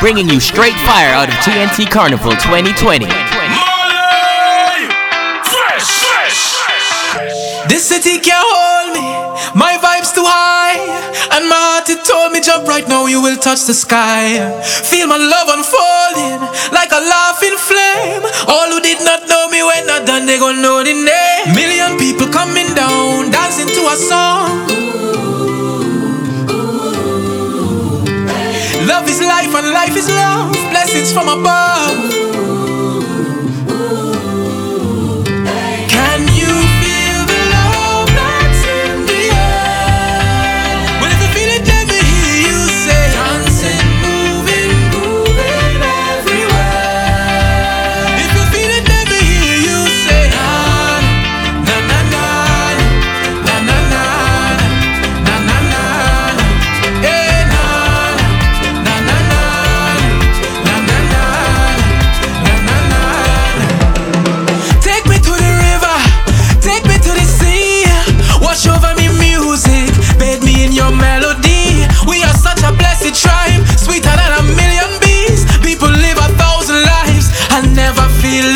bringing you straight fire out of T&T Carnival 2020. This city can't hold me, my vibe's too high. And my heart, it told me, jump right now, you will touch the sky. Feel my love unfolding like a laughing flame. All who did not know me when not done, they gon' know the name. Million people coming down, dancing to a song. Life and life is love, blessings from above. till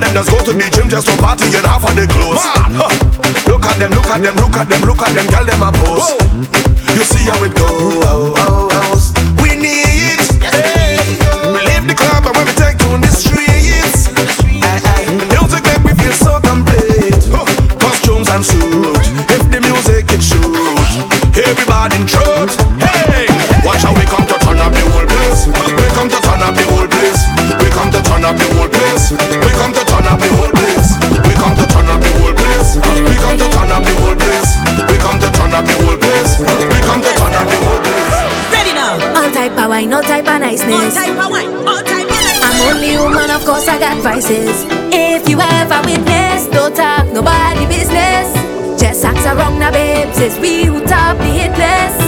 them just go to the gym just to party and half of the clothes. Huh. Look at them, look at them, look at them, look at them, tell them a pose. You see how it goes. We If you ever witness, don't talk nobody business. Just ask around now, babes, it's we who top the hit list.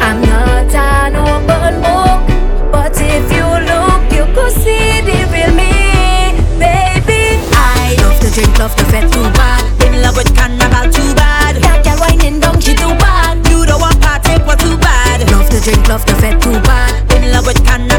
I'm not an open book, but if you look, you could see the real me, baby. I love to drink, love to fet too bad. In love with carnival, too bad. That girl whining down, she too bad. You don't want party, what too bad. Love to drink, love to fet too bad. In love with carnival,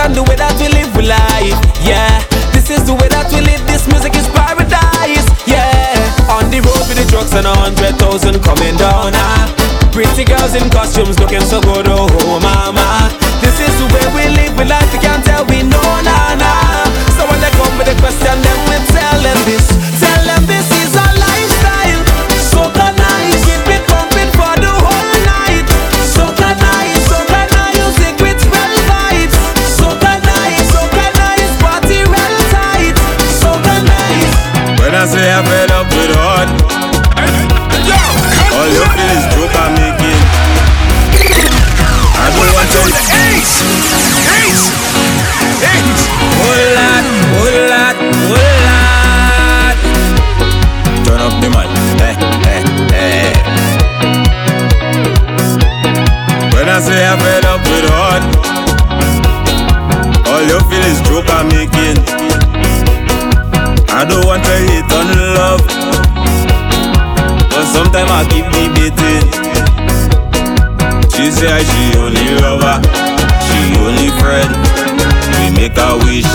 that we and the way that we live we life. Yeah, this is the way that we live. This music is paradise. Yeah, on the road with the drugs and a hundred thousand coming down. Ah. Pretty girls in costumes looking so good. Oh, mama. This is the way we live we life. You can't tell we know, nah, nah. So when they come with a question, then we tell them this. Turn the mic, eh, eh, eh. When I say I fed up with hard, all you feel is joke I'm making. I don't want to hate on love, but sometimes I keep debating. She say she only lover, friend. We make a wish,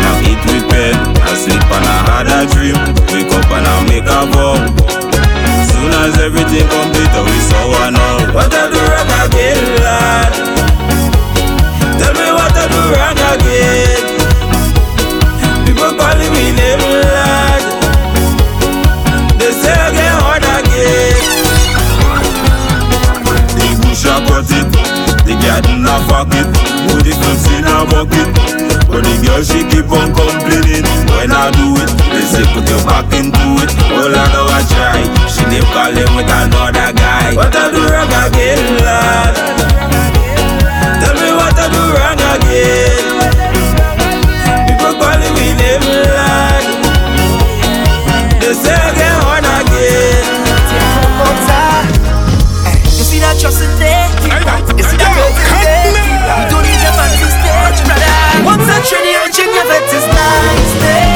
now eat with pen. I sleep and I had a dream, wake up and I make a vow. Soon as everything complete, we saw one out. What I do wrong again, lad? Tell me what I do wrong again. People calling me name, lad. They say I get hard again. The bush a cut it, the garden a fuck it, the clothes in a bucket. But the girl she keep on complaining when I do it. They say put your back into it. All I know I try. She keep calling with another guy. What I do wrong again, lad? Tell me what I do wrong again. People calling me name, lad. They say get hard again. You see that trust in vet is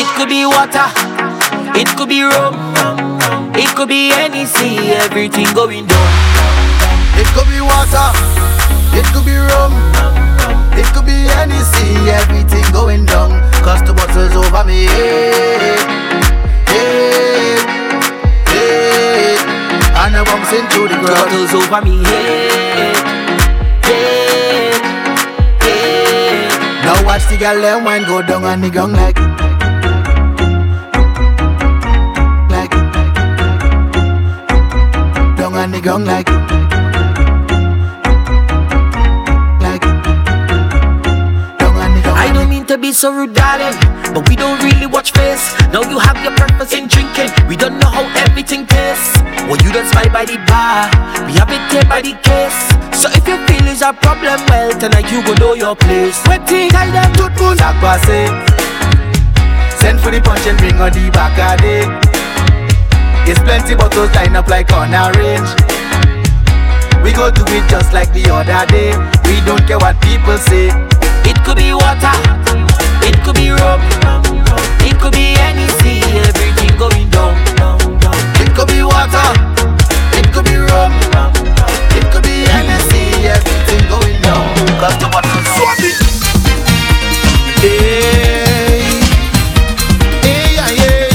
It could be water, it could be rum, it could be Hennessy, everything going down. It could be water, it could be rum, it could be Hennessy, everything going down. Cause the bottle's over me. And I'm bouncing to the ground. Bottles over me head, head, head. Now watch the girl them wine go down on the ground like Like Down on the ground like Like Down on the ground I don't mean to be so rude, darling, but we don't really watch face. Now you have your purpose in drinking. We don't know how everything tastes. Well, you don't smile by the bar, we have it here by the case. So if you feel is a problem, well, tonight you go know your place. Waiting, tell them to moon. Passe Send for the punch and bring on the back of it It's plenty bottles lined up like on a range We go do it just like the other day We don't care what people say It could be water, it could be rum, it could be any sea, everything going down. Could be water It could be rum It could be Hennessy Everything going down Cause the bottles Swap it. Hey Hey, yeah, yeah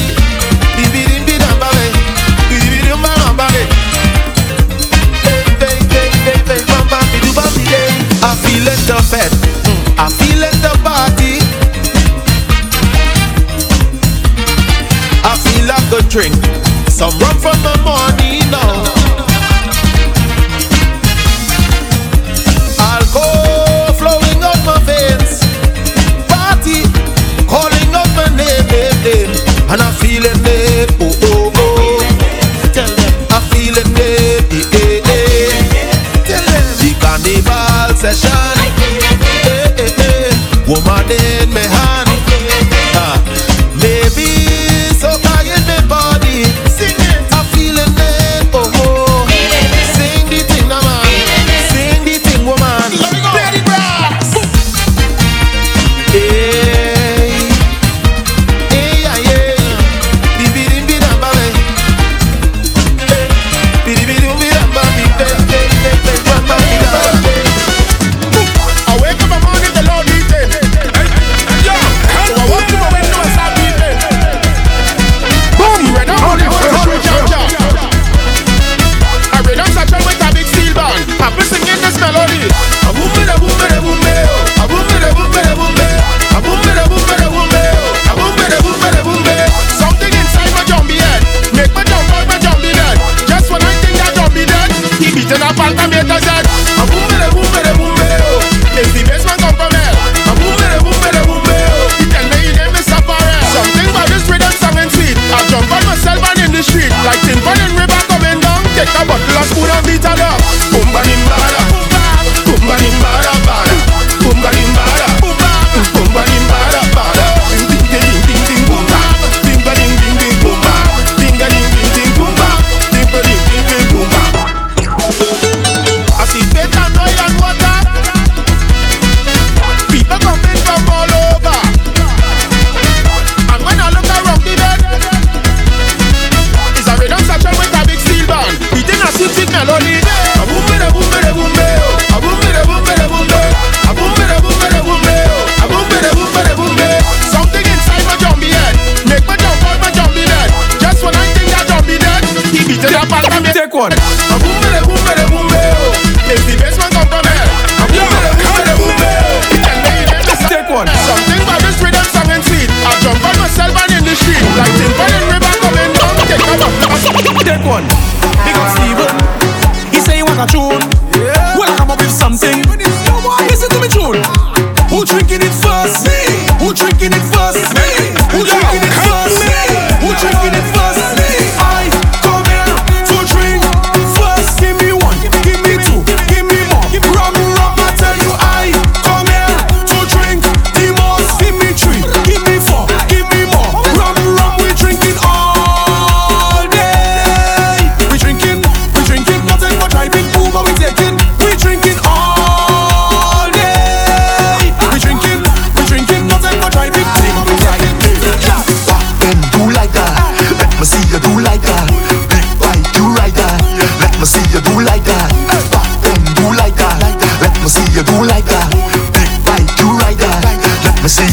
Bibidim-bidam-bam-eh. Bibidim-bam-bam-eh. Hey, hey, hey, hey, hey, bam-bam-bidu-bam-bidey. I feel it the fed, mm, I feel it the party. I feel like a drink, some rum from the morning now. Alcohol flowing out my veins, party calling out my name, name, name, and I'm feeling it. Oh oh oh, tell them I'm feeling it. Eh, eh, eh. Tell them the carnival session. Eh, eh, eh. Woman in my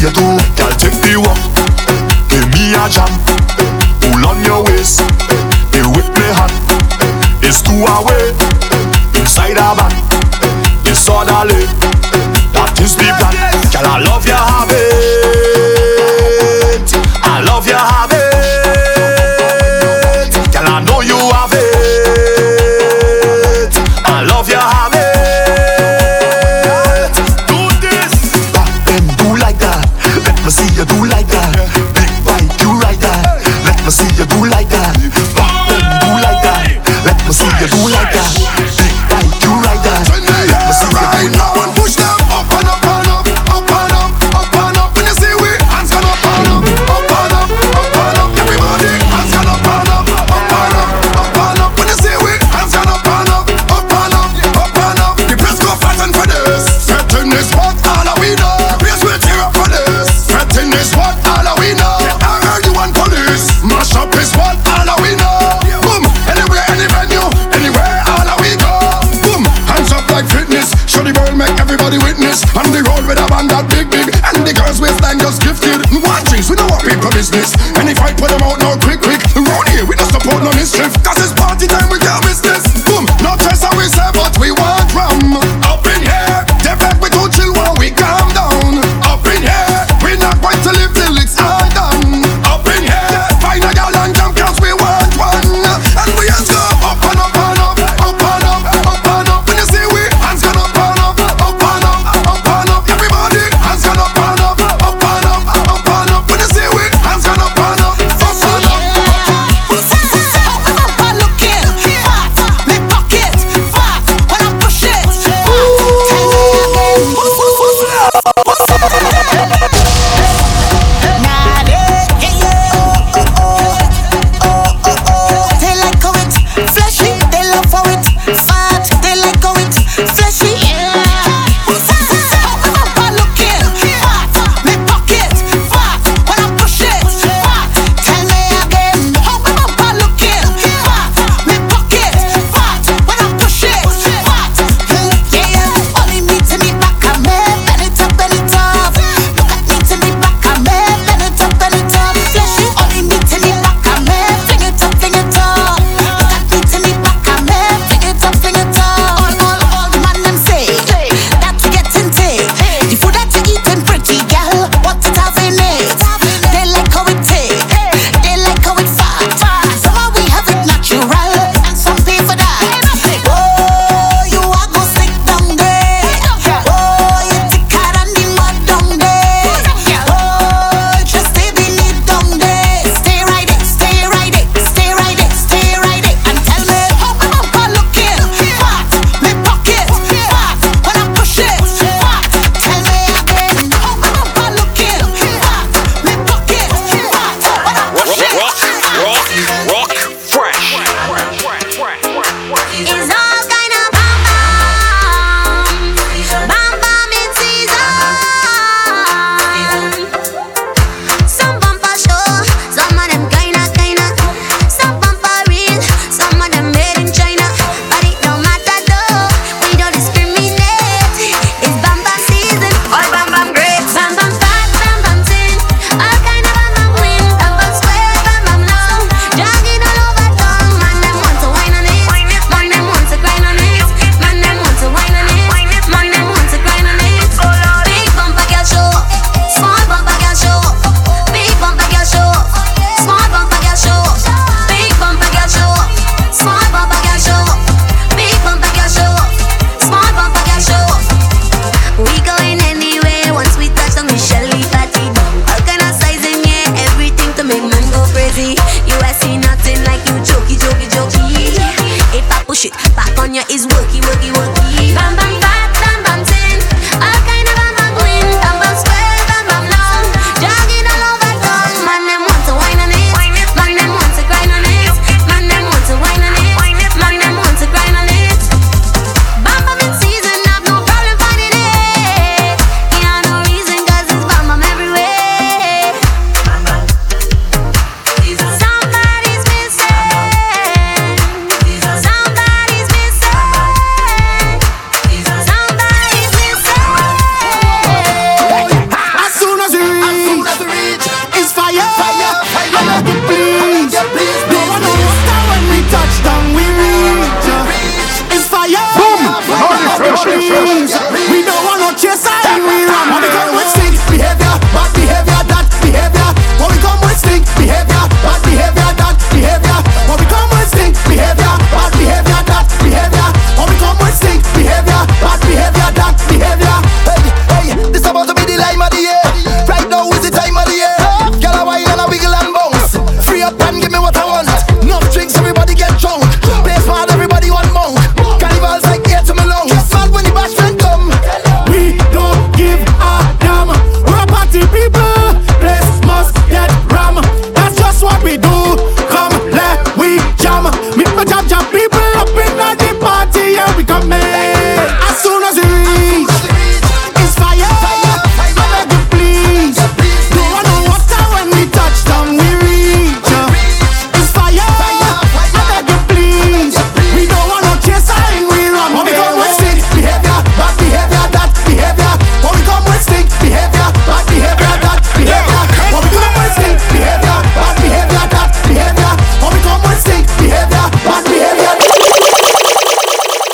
you do Girl, take the walk Give me a jump.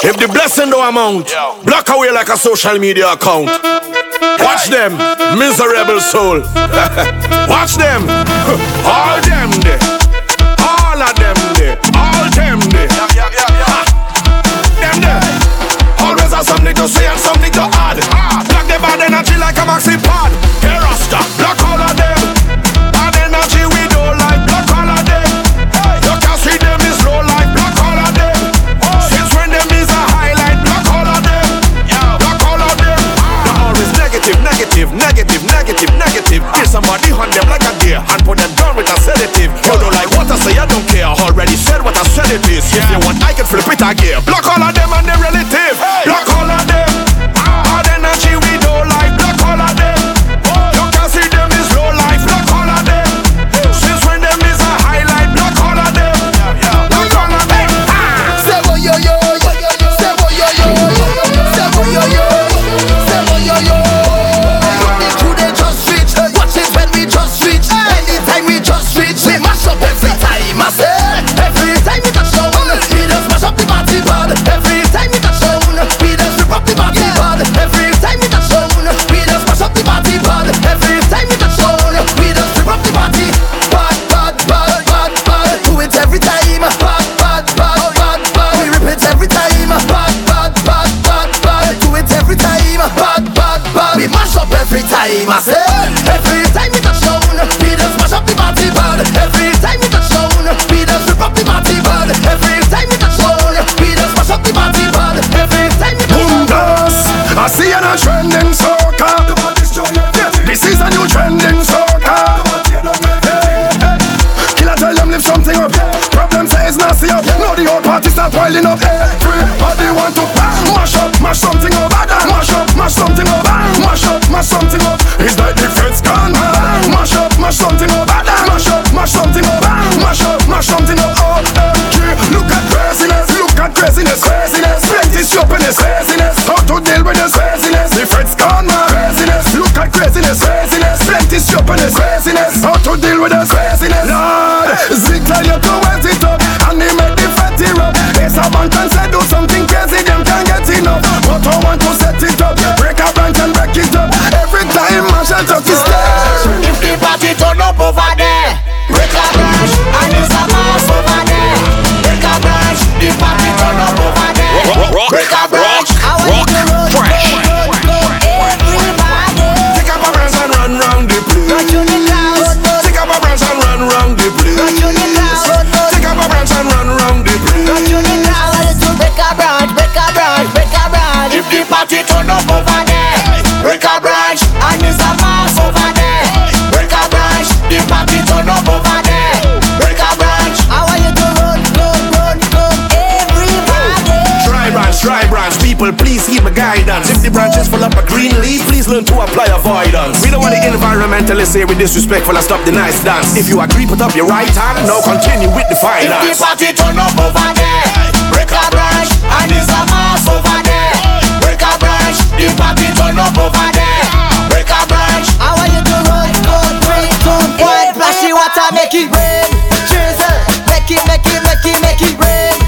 If the blessing don't amount, block away like a social media account. Watch them, miserable soul. Watch them, all them there. Environmentalists say we disrespectful and stop the nice dance. If you agree, put up your right hand. Now continue with the finance. If the party turn up over there, break a branch and it's a mass over there. Break a branch, the party turn up over there. Break a branch. I want you to run, run, run, run. Boy, flashy water make it rain. Chaser, make it, make it, make it, make it rain.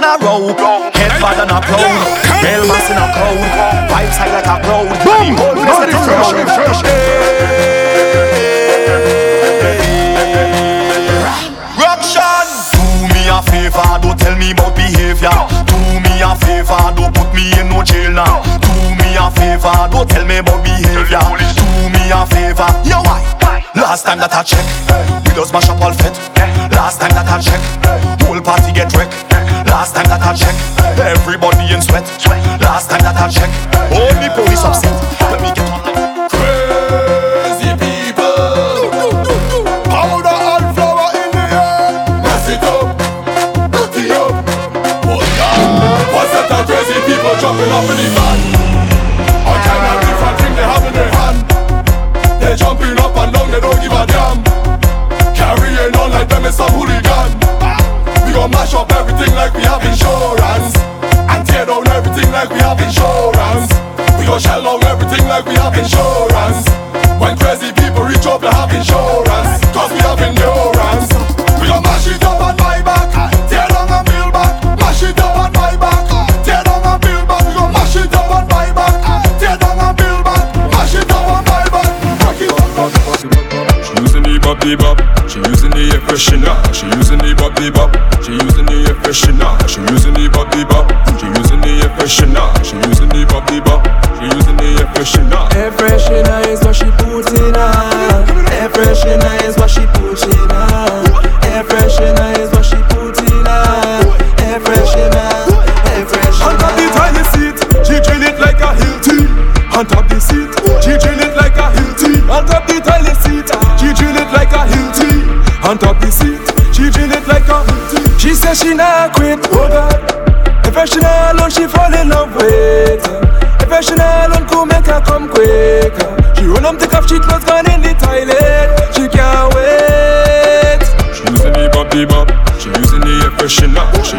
in a row. Head bad and a proud. Bell mass in a crowd. Vibes high like a cloud. Boom! Body fresh, fresh. Ruction! Do me a favor, don't tell me about behavior. Do me a favor, don't put me in no jail now. Do me a favor, don't tell me about behavior. Do me a favor, yeah why? Last time that I checked. crazy. say she not quit, oh God. If she not alone, she fall in love with her. If she not alone, could make her come quicker. She run up the cup, she clothes gone in the toilet. She can't wait. She using the body bop, she using the efficient, she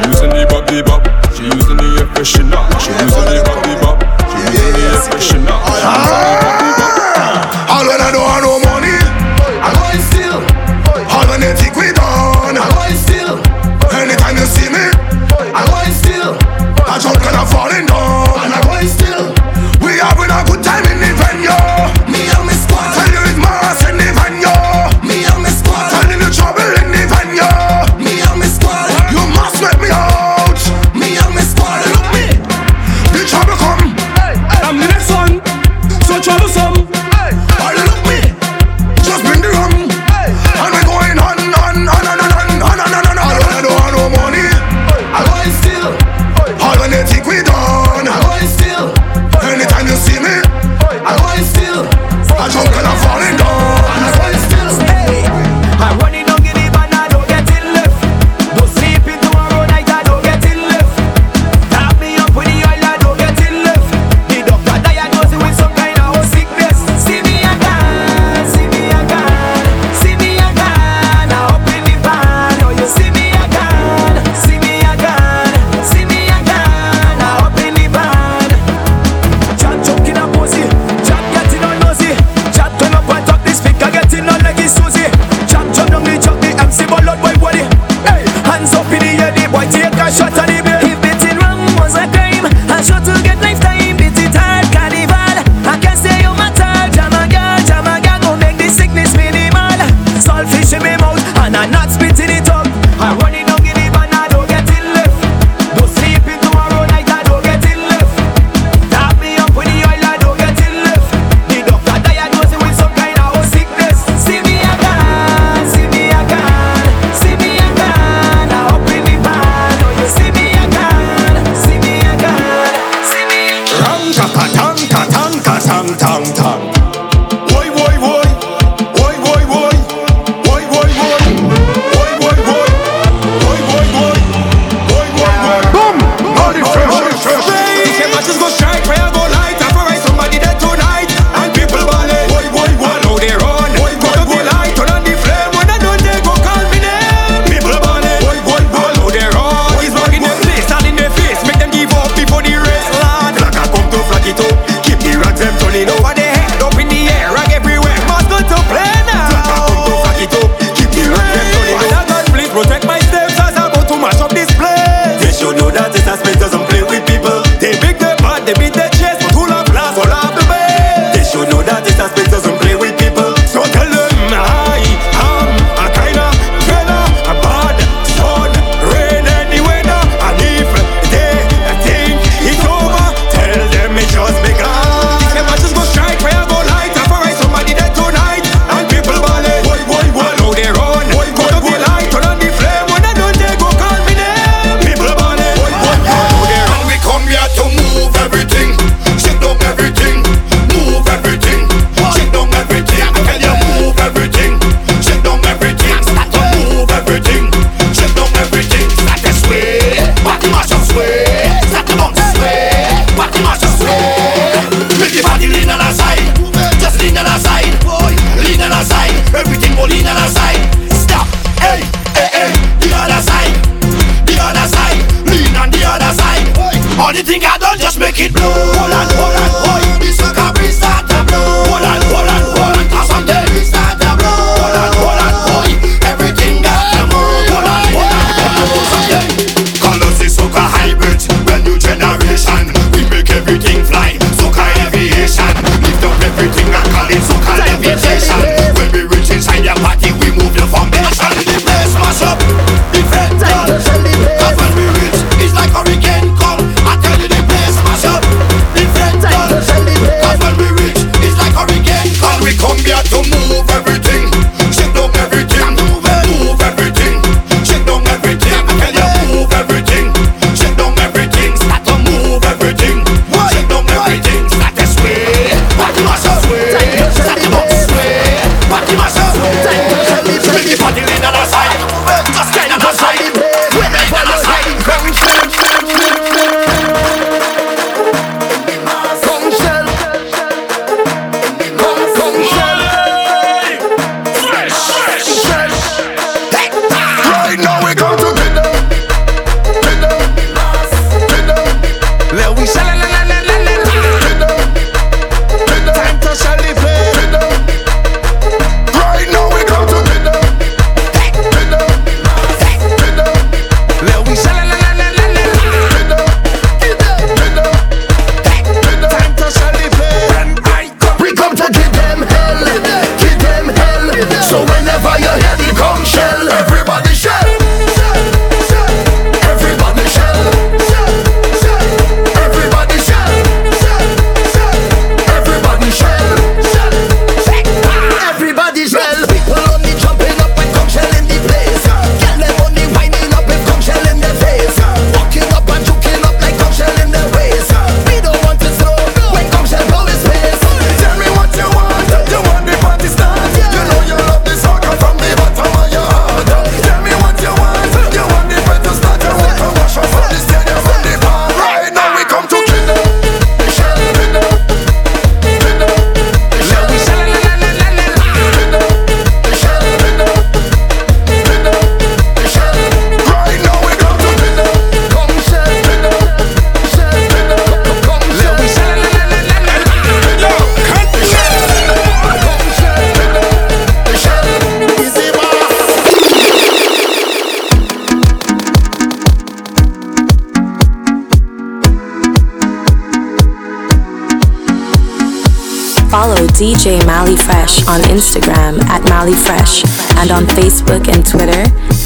Instagram at Mali Fresh and on Facebook and Twitter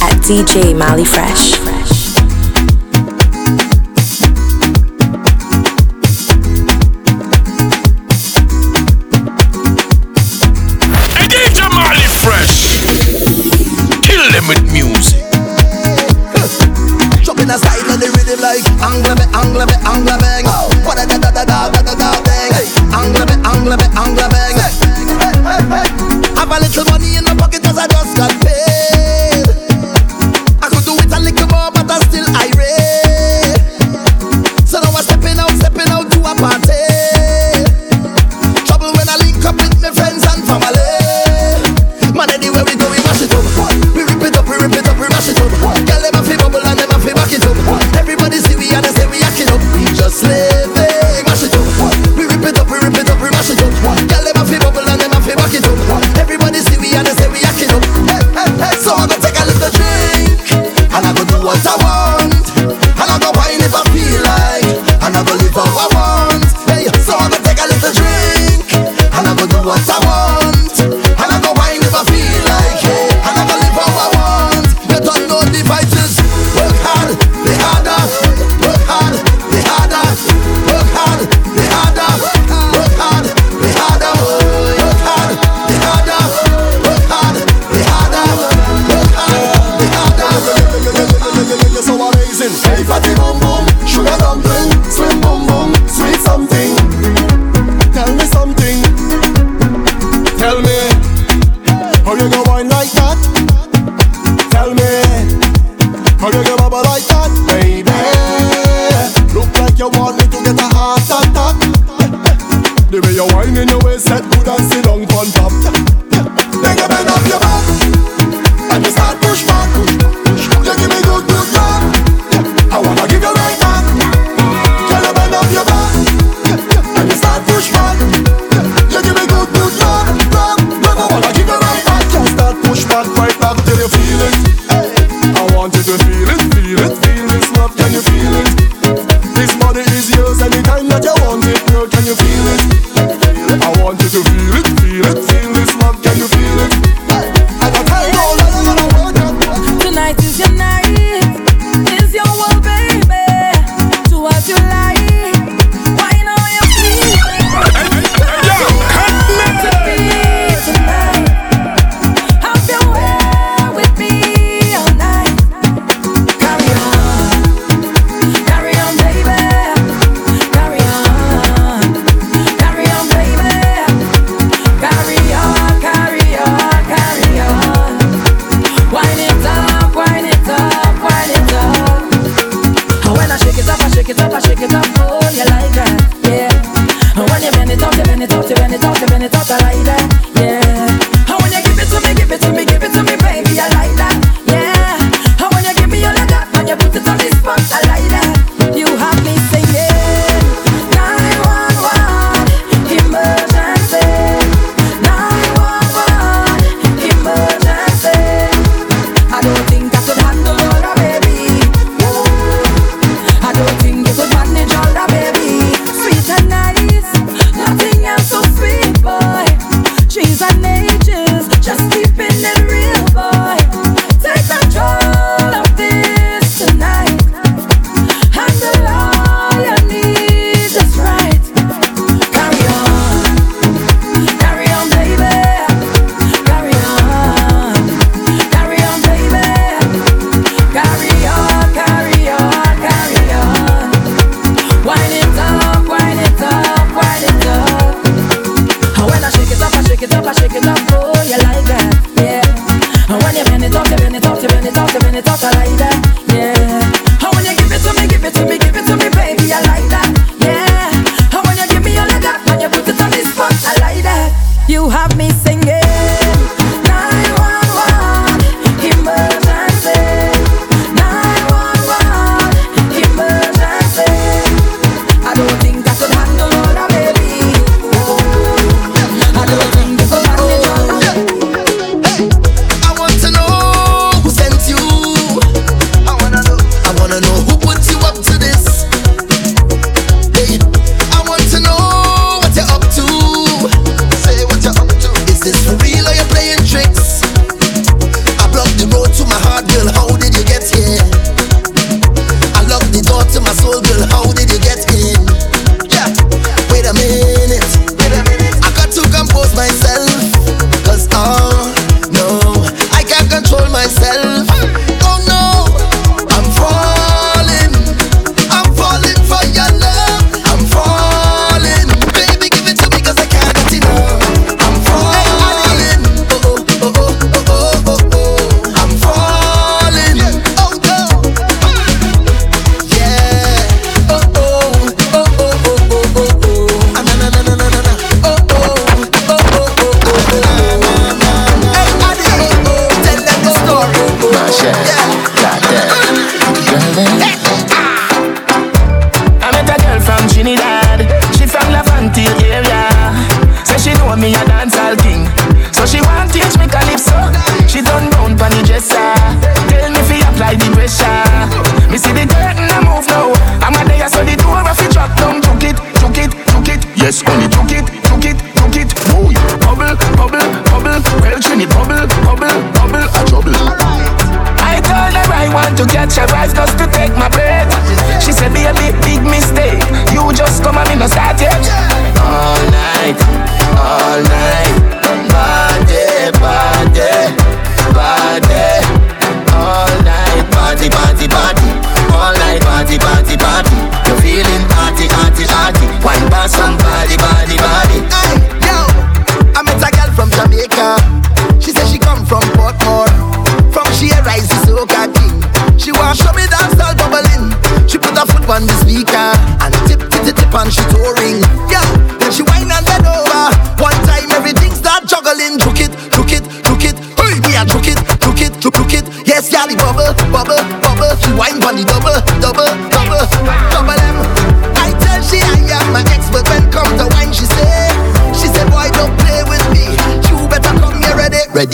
at DJ Mali Fresh.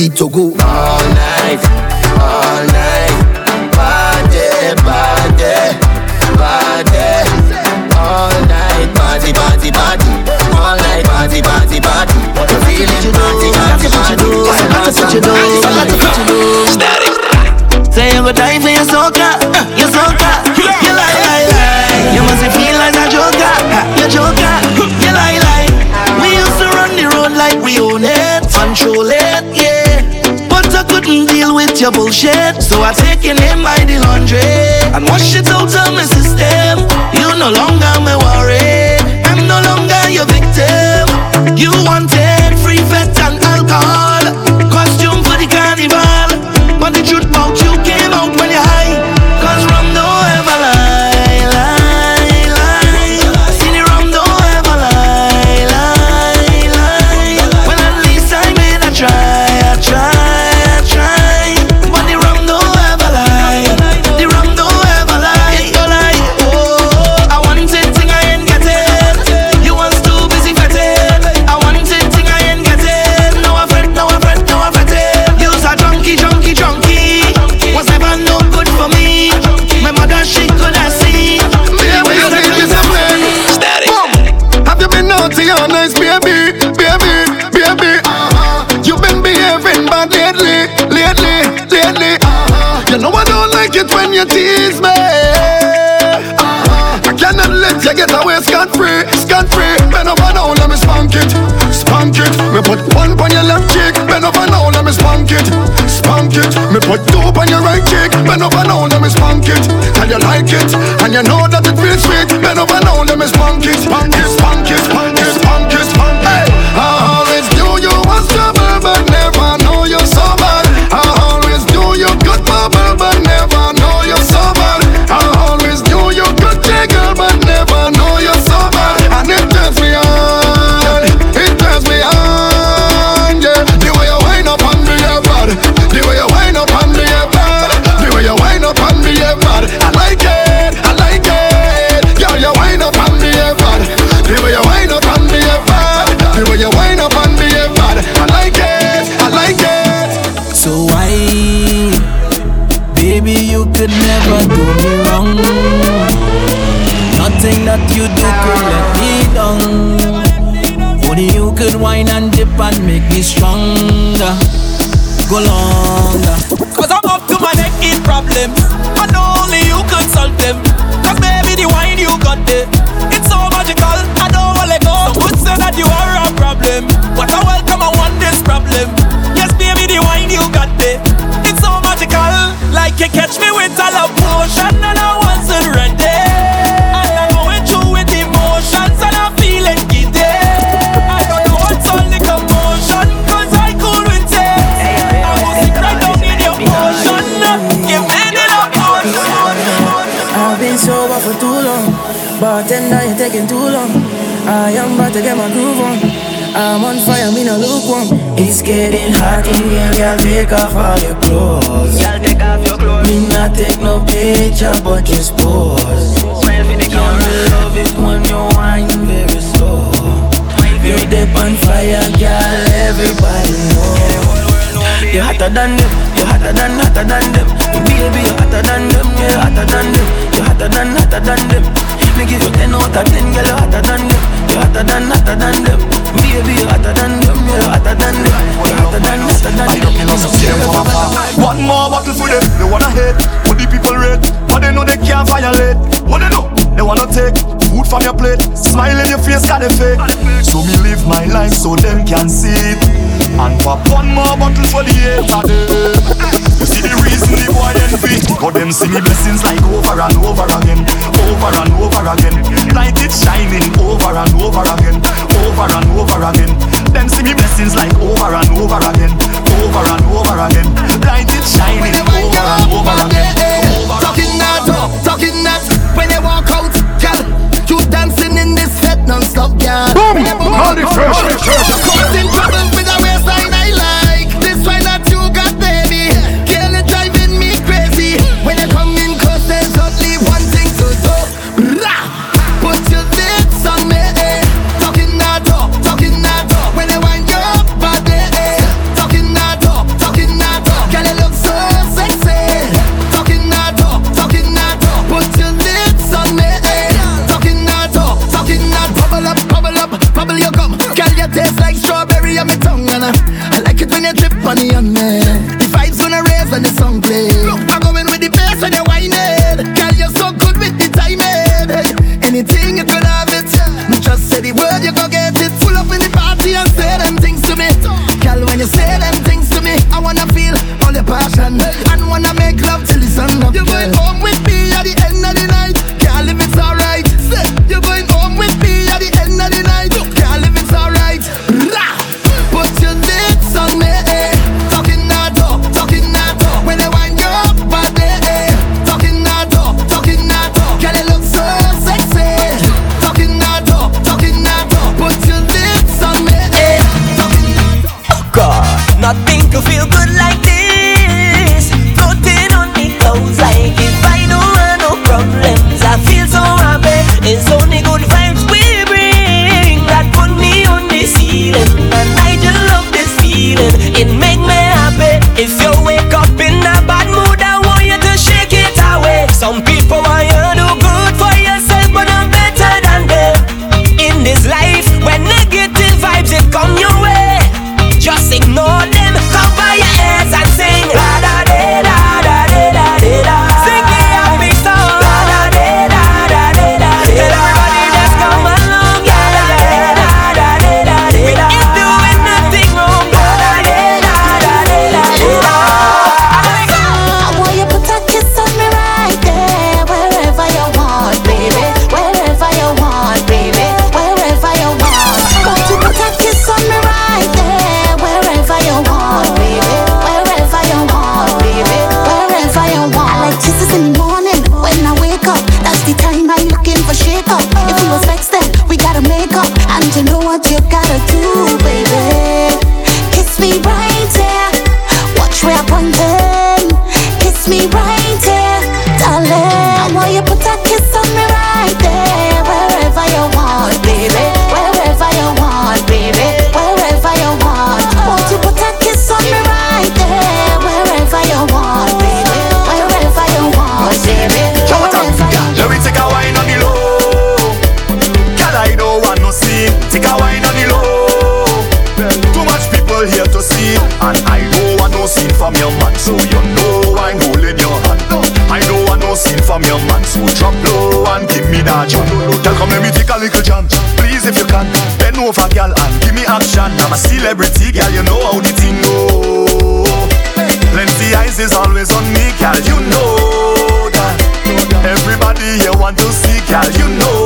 Chỗ Shit. no van sober for too long. Bartender, you're taking too long. I am about to get my groove on. I'm on fire, me no lukewarm. It's getting hot in here, girl. Take off all your clothes. Girl, take off your clothes. Me not take no picture, but just pose. Girl, the love it when you whine very slow. You're deep on fire, girl. Everybody knows. You're hotter than them. You're hotter than hotter than them. Baby, you're hotter than them. Yeah, hotter than them. You hotter than hotter than them. Me give you ten out of ten, girl. You hotter than them. You hotter than hotter than them. Baby, you hotter than them. You hotter than them. You hotter than hotter than them. One more bottle for them. They wanna hate, but the people rate. But they know they can't violate. What they know? They wanna take. Food from your plate, smile in your face can fake. So me live my life so them can see it. And pop one more bottle for the hate of them. You see the reason the boy envy. But them see me blessings like over and over again, over and over again. Light it shining over and over again, over and over again. Them see me blessings like over and over again, over and over again. Light it shining over and over again. Talking that, talk, talking that. When they walk out non-stop, girl. Boom! Boom! All the. yeah. I think I feel good. I'm a celebrity, girl, you know how the thing go. Plenty eyes is always on me, girl, you know that. Everybody here want to see, girl, you know.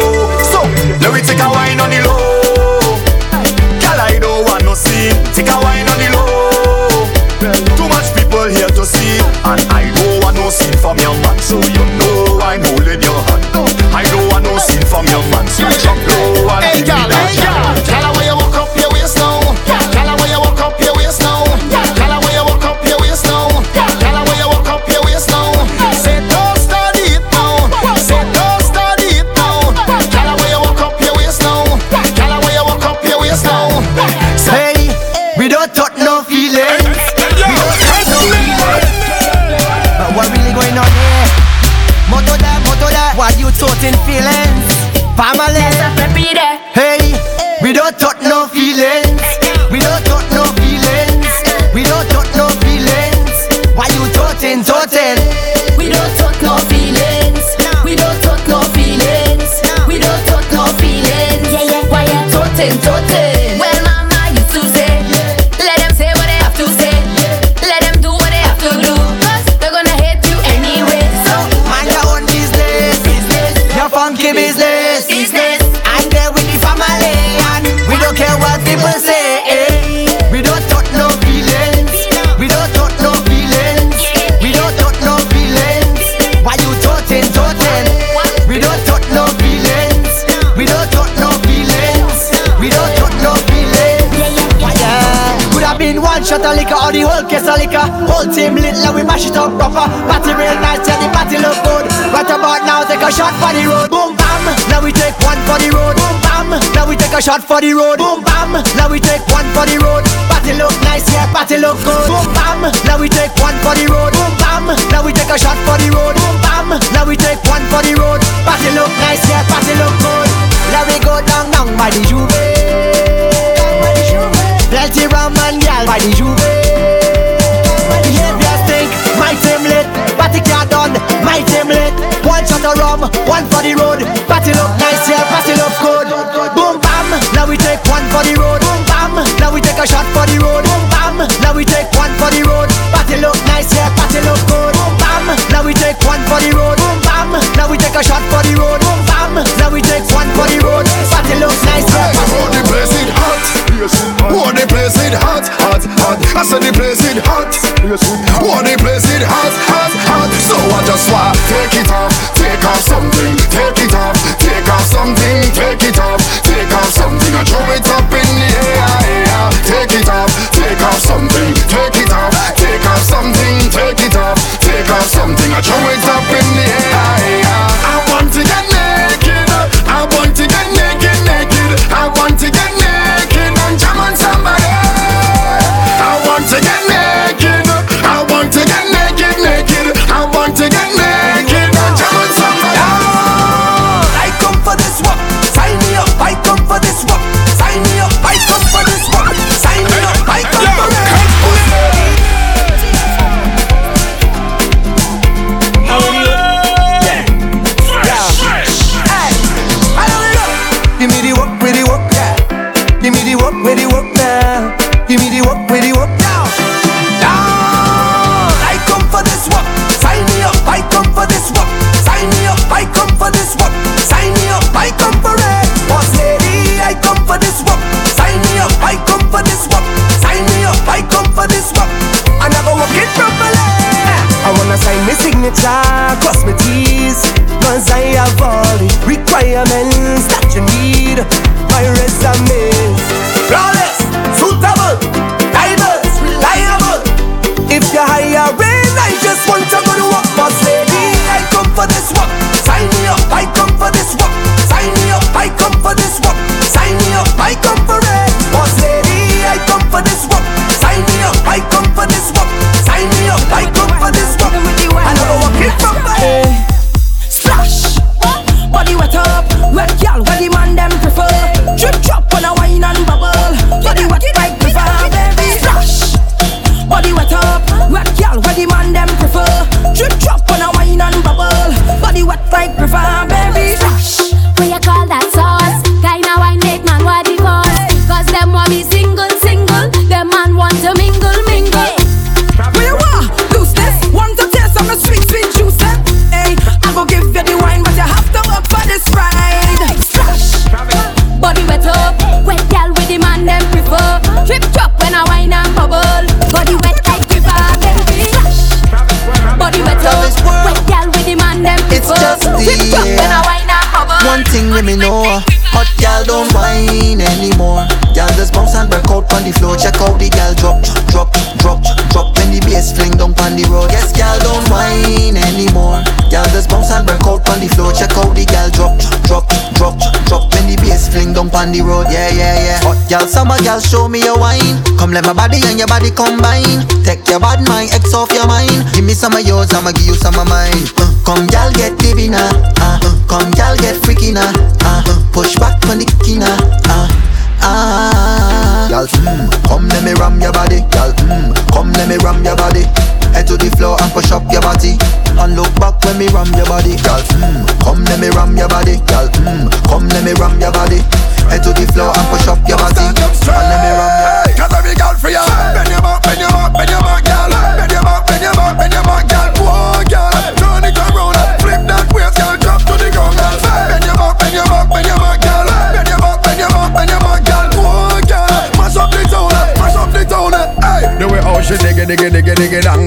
Whole team lit, like we mash it up proper. Party real nice, yeah, the party look good. Right about now, take a shot for the road. Boom bam, now we take one for the road. Boom bam, now we take a shot for the road. Boom bam, now we take one for the road. Party look nice, yeah, party look good. Boom bam, now we take one for the road. Boom bam, now we take a shot for the road. Boom bam, now we take one for the road. Party look nice, yeah, party look good. Now we go down, down by the juve. Plenty rum and gal by the juve. Behavior stink, my team lit. Party car done, my team lit. One shot of rum, one for the road. Party look nice, yeah, party look good. Boom bam, now we take one for the road. Boom bam, now we take a shot for the road. Boom bam, now we take one for the road. Party look nice, yeah, party look good. Boom bam, now we take one for the road. Boom bam, now we take a shot for the road. Boom bam, now we take one for the road. Party look nice, yeah. Oh, the place hot. Oh, the place it hot, hot, hot. I said the place it hot. Oh, the place it hot, hot, hot. So I just want take it off, take off something, take it off, take off something, take it off, take off something, and throw it up in the air. air. Take it off, take off something, take it off, take off something, take it off, take off something, and throw it up in the air. air. I want to get naked, gal, summer gal, show me your wine. Come let my body and your body combine. Take your bad mind, X off your mind. Give me some of yours, I'ma give you some of mine. Uh, Come gal,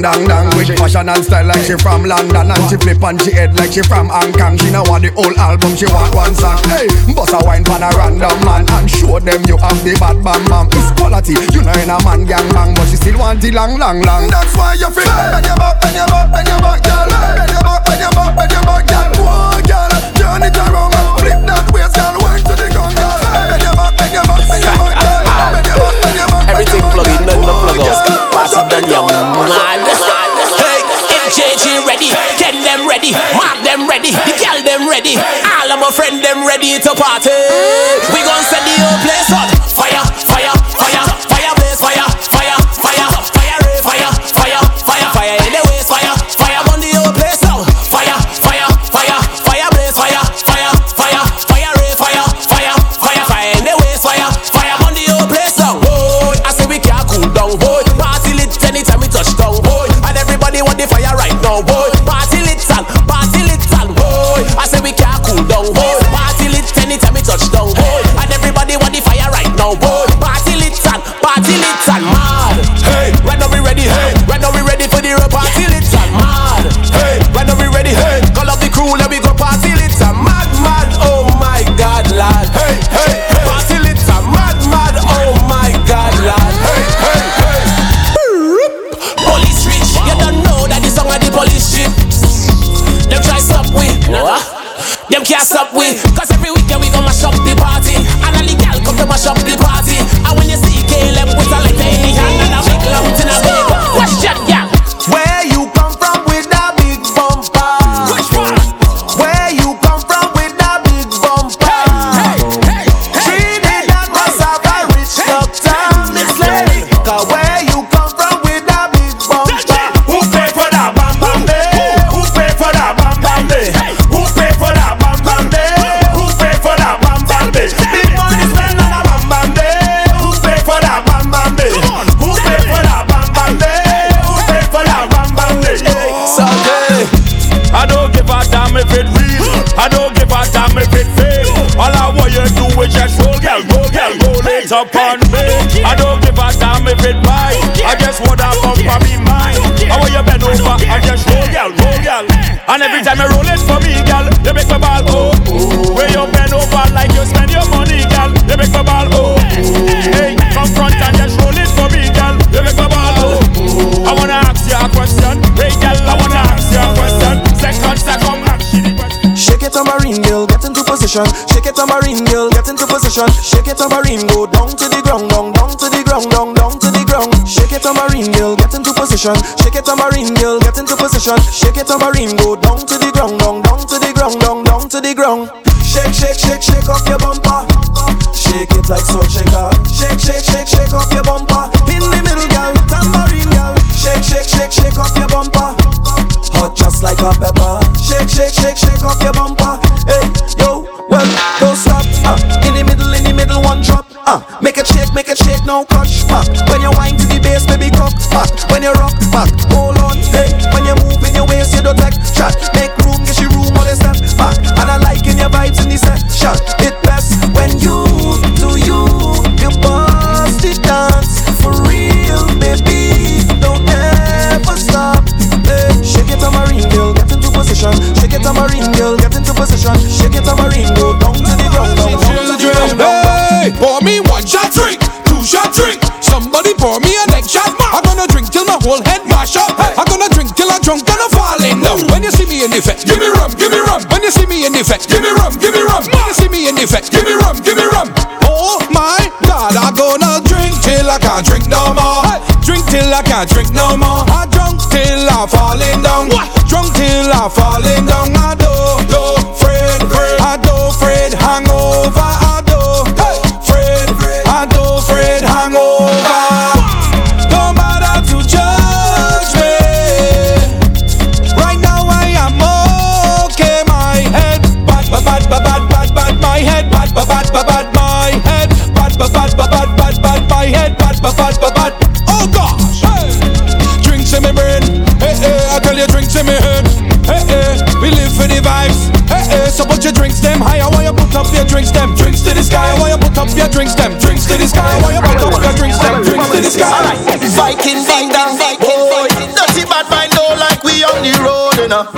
dang dang dang With fashion and style like she from London And she flip on she head like she from Hong Kong She know want the whole album, she want one song Hey, bust a wine pan a random man And show them you have the bad bam bam It's quality, you know in a man gang bang But she still want it long long long That's why you feel Bend your back, bend your back, bend your back, girl Bend your back, bend your back, bend your back, girl Whoa, girl Turn it around Flip that waist, girl Work to the ground, girl Bend your back, bend your back, bend your back, girl Bend your back, bend your back, Everything plug in, none no plug out. Pass it down, you mad. Ready, all of my friend them ready to party. We gon' set roll it up on me. I don't give a damn if it mine. I just want that bump for me mine. I want you bend over and just roll, girl, roll, girl. And every time you roll it for me, girl, you make my ball oh. Tambourine girl, get into position. Shake it, tambourine girl, get into position. Shake it, tambourine, go down to the ground, down, down to the ground, down, down to the ground. Shake it, tambourine girl, get into position. Shake it, tambourine girl, get into position. Shake it, tambourine, go down to the ground, down, down to the ground, down, down to the ground. Shake, shake, shake, shake off your bumper. Shake it like salt shaker. Shake, shake, shake, shake off your bumper. In the middle, girl, tambourine girl. Shake, shake, shake, shake off your bumper. Hot just like a pepper. Shake, shake, shake, shake off your bumper. Make it shake, no crush. Uh, when you whine to the bass, baby, cock. Uh, when you rock, back, hold on. Hey, when you move in your waist, you don't take shot. Make room, get your room, all the step back. And I like in your vibes in the set shot. It best when you do you, you bust it dance for real, baby. Don't ever stop. Hey, shake it, tambourine girl, get into position. Shake it, tambourine girl, get into position. Shake it, tambourine, go down to the ground, down, down to the ground. down. Hey, pour me whole head mash up. I'm gonna drink till I'm drunk and I'm falling down. When you see me in effect, give me rum, give me rum. When you see me in effect, give me rum, give me rum. When you see me in effect, give me rum, give me rum. Oh my God, I'm gonna drink till I can't drink no more. Drink till I can't drink no more. The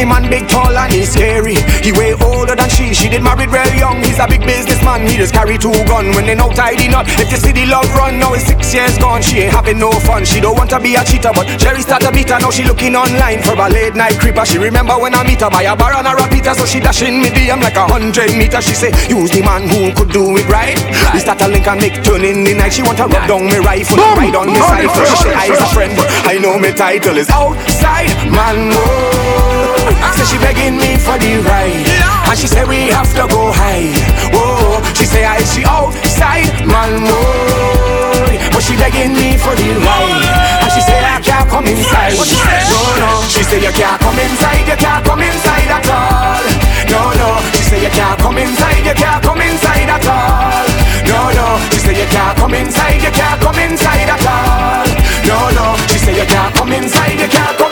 the man big, tall, and he's scary. He way older than she. She did married real young. He's a big businessman. He just carry two gun when they no tidy up. If you see the love run, now it's six years gone. She ain't having no fun. She don't want to be a cheater, but Jerry start to beat her. Now she looking online for a late night creeper. She remember when I meet her by a bar and a repeater, so she dashing me DM like a hundred meter. She say, use the man who could do it right. We start a link and make turn in the night. She want to rub down me rifle, and ride on me side. She say I's a friend, but I know me title is outside man. Whoa. Say she begging me for the ride, and she say we have to go high. Whoa, she say I she outside man. Whoa. But she begging me for the ride, and she say I can't come inside. No, no, she say you can't come inside, you can't come inside at all. No, no, she say you can't come inside, you can't come inside at all. No, no, she say you can't come inside, you can't come inside at all. No, no, she say you can't come inside, you can't come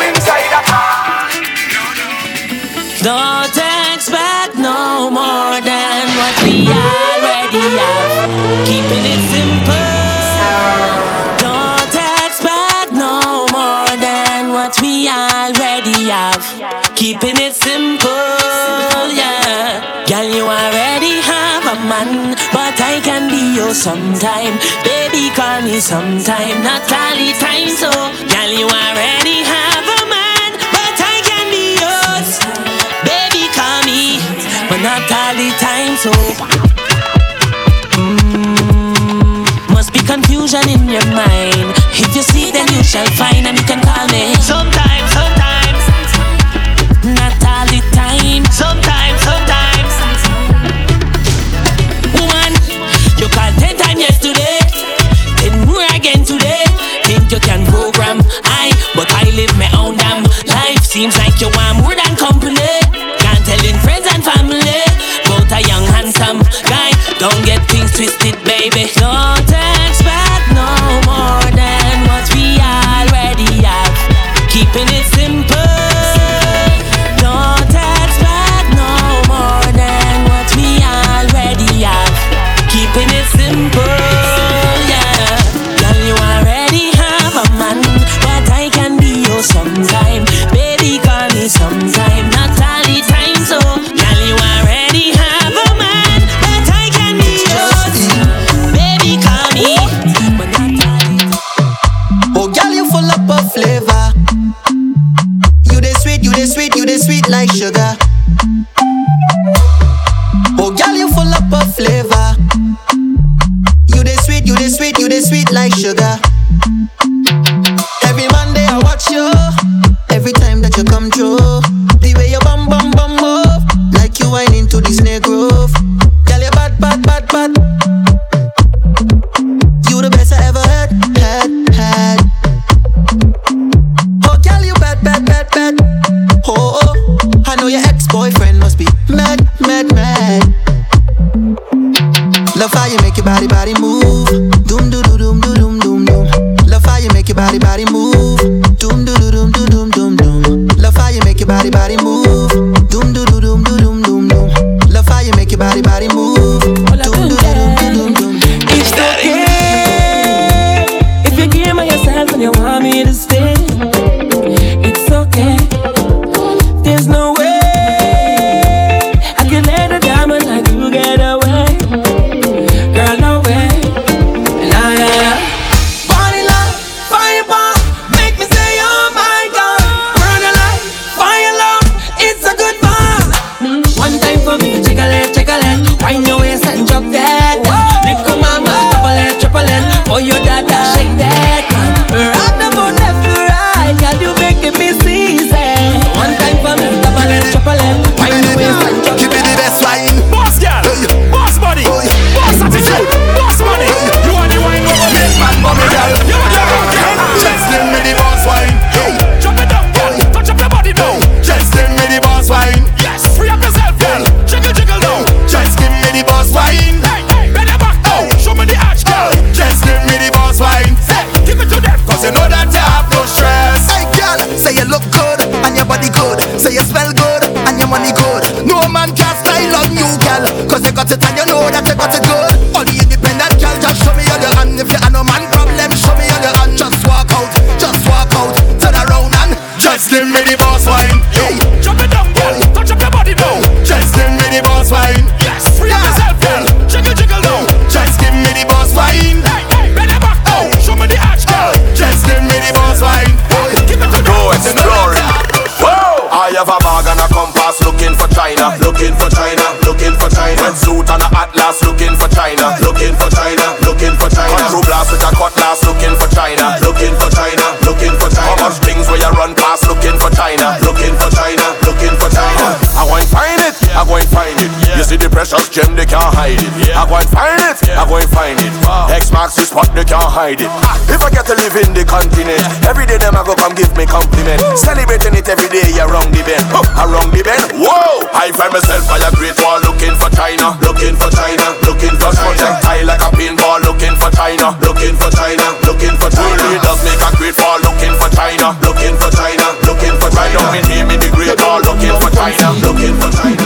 Don't expect no more than what we already have. Keeping it simple. Don't expect no more than what we already have. Keeping it simple, yeah. Girl, you already have a man, but I can be yours sometime. Baby, call me sometime, not all the time. So, girl, you already have a not all the time. So, mm, must be confusion in your mind. If you see, then you shall find, and you can call me. Sometimes, sometimes, not all the time. Sometimes, sometimes. Woman, you called ten times yesterday, ten more again today. Think you can program I, but I live my own damn life. Seems like you want more twisted, baby. Don't expect Girl, you full up of flavor. You the sweet, you the sweet, you the sweet like sugar. Hide it. If I get to live in the continent, every day them I go come give me compliment. Celebrating it every day around the bend, around the bend. Whoa! I find myself by a great wall looking for China, looking for China, looking for projectile like a pinball, looking for China, looking for China, looking for China. Really does make a great wall looking for China, looking for China, looking for China. Now me name in the great wall looking for China, looking for China.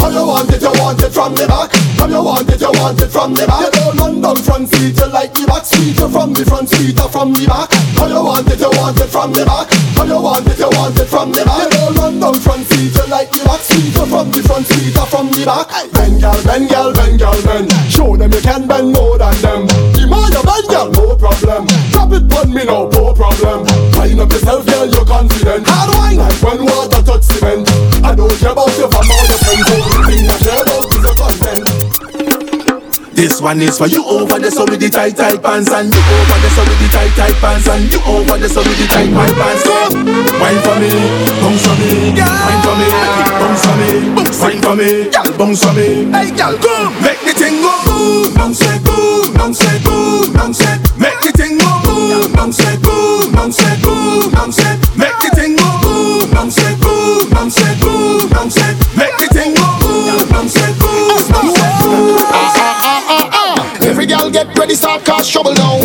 How you want it, you want it from the back. You want it, you want it from the back. You don't run down front seat, you like the back seat. You from the front seat or from the back. How you want it, you want it from the back. How you want it, you want it from the back. You don't run down front seat, you like the back seat. You from the front seat or from the back. Bend, girl, bend, girl, bend, girl, bend. Show them you can bend more than them. The more you bend, girl, no problem. Drop it on me no problem. Wind up yourself, girl, you're confident. Hard wine like when water touch cement. I don't care about your fam or your friends. This one is for you. Over the sun with the tight tight pants and you. Over the sun with the tight tight pants and you. Over the sun with the tight tight pants. Come, wine for me, bounce for me, wine for me, bounce for me, wine for me, gal bounce for me. Hey gal, come, make the thing go. Boom, bounce it, boom, bounce it, boom, bounce it, make the thing go. Boom, bounce it, boom, bounce it, boom, bounce it, make the thing go. Boom, bounce it, boom, bounce it, boom, bounce it, ready, start cause trouble now.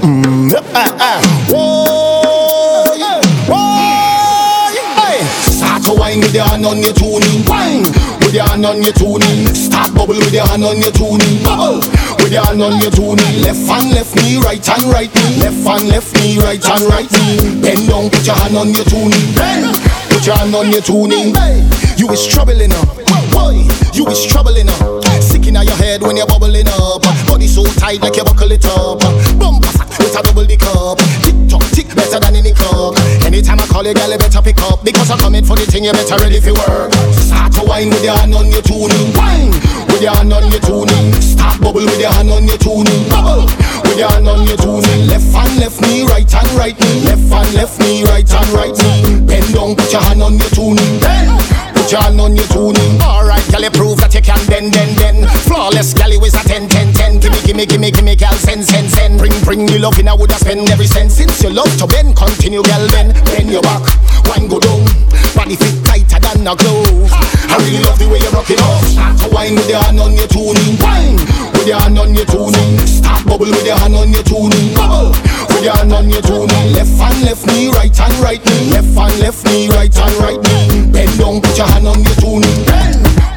Mm, uh, uh. Whoa, whoa, hey. Start to wine with your hand on your tuning. Wine with your hand on your tuning. Start bubble with your hand on your tuning. Bubble with your hand on your tuning. Left hand, left knee, right hand, right knee. Left hand, left knee, right hand, right knee. Bend down, put your hand on your tuning. Bend, put your hand on your tuning. You is troubling up. Boy, you is troubling up. Sick in your head when you're bubbling up. Body so tight like you buckle it up. Bumper sack with a double the cup. Tick tock, tick better than any cup. Anytime I call you, girl, you better pick up. Because I'm coming for the thing, you better ready for work. Start to wine with your hand on your tuning. Wine with your hand on your tuning. Start bubble with your hand on your tuning. Bubble with your hand on your tuning. Left and left knee, right and right knee. Left and left knee, right and right knee. Bend down, put your hand on your tuning. Bend, put your hand on your tuning. Bar Girl, you prove that you can bend, bend, bend. Flawless, girl, you is a 10, 10, 10. Gimme, gimme, gimme, gimme, girl, send, send, send. Bring, bring the love in, I woulda spend every cent. Since you love to bend, continue, girl, bend. Bend your back, wine go down. Body fit tighter than a glove. I really love the way you're rocking off. Start to wine with your hand on your tuning. Wine with your hand on your tuning. Start bubble with your hand on your tuning. Bubble with your hand on your tuning. Left hand, left knee, right hand, right knee. Left hand, left knee, right hand, right knee. Bend down, put your hand on your tuning. Bend.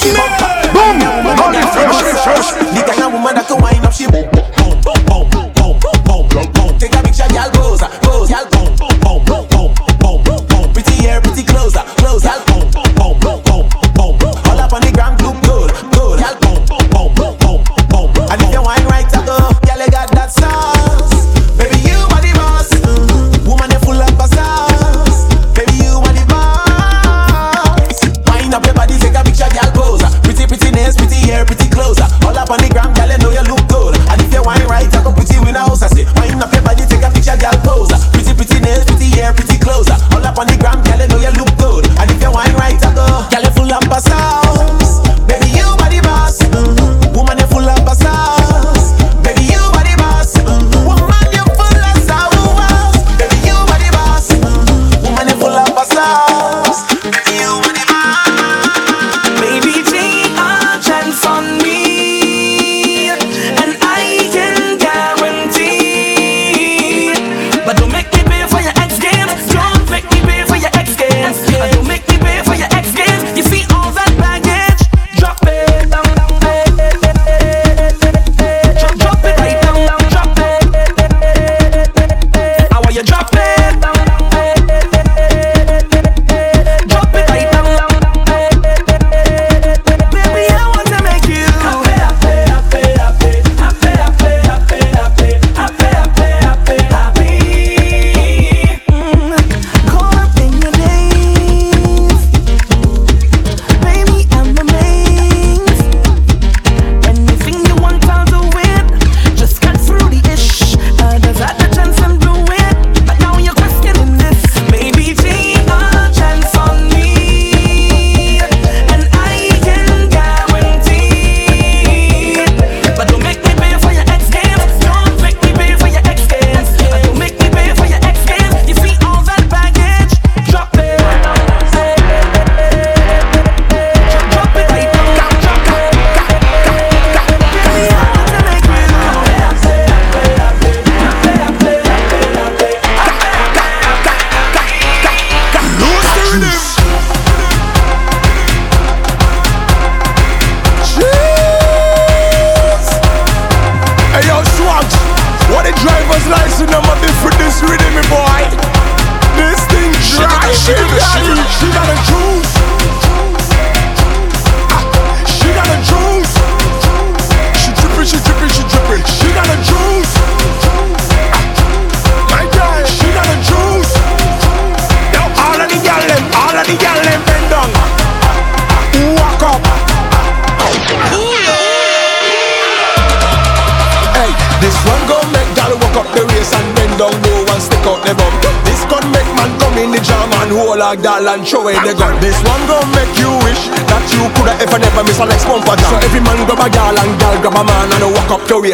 She you.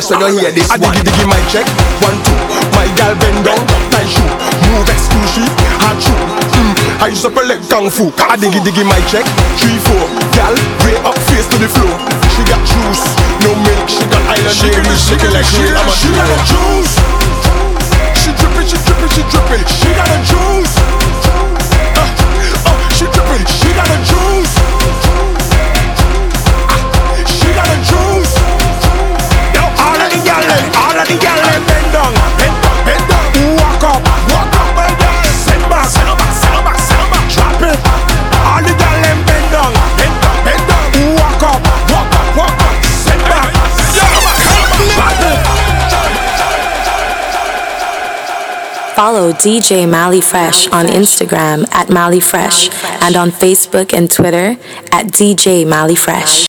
best don't hear this I diggy diggy my check. One two My gal bend down Nice shoe. Move X two she Hot shoe. Hmm. I use up a leg kung fu. I diggy diggy my check. Three four Gal way up face to the floor. She got juice No milk She got island She can shake it like she I'm She got a juice. She drippin' she drippin' she drippin' She got a juice. Uh, uh, She drippin' she got a juice. Follow DJ Mally Fresh on Instagram at Mally Fresh and on Facebook and Twitter at DJ Mally Fresh.